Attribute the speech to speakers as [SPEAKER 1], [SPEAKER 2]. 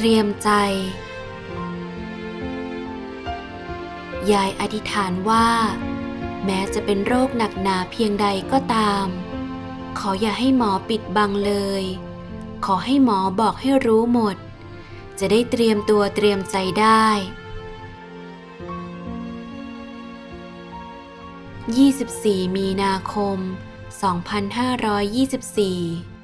[SPEAKER 1] เตรียมใจ ยายอธิษฐานว่า แม้จะเป็นโรคหนักหนาเพียงใดก็ตาม ขออย่าให้หมอปิดบังเลย ขอให้หมอบอกให้รู้หมด จะได้เตรียมตัวเตรียมใจได้24 มีนาคม 2524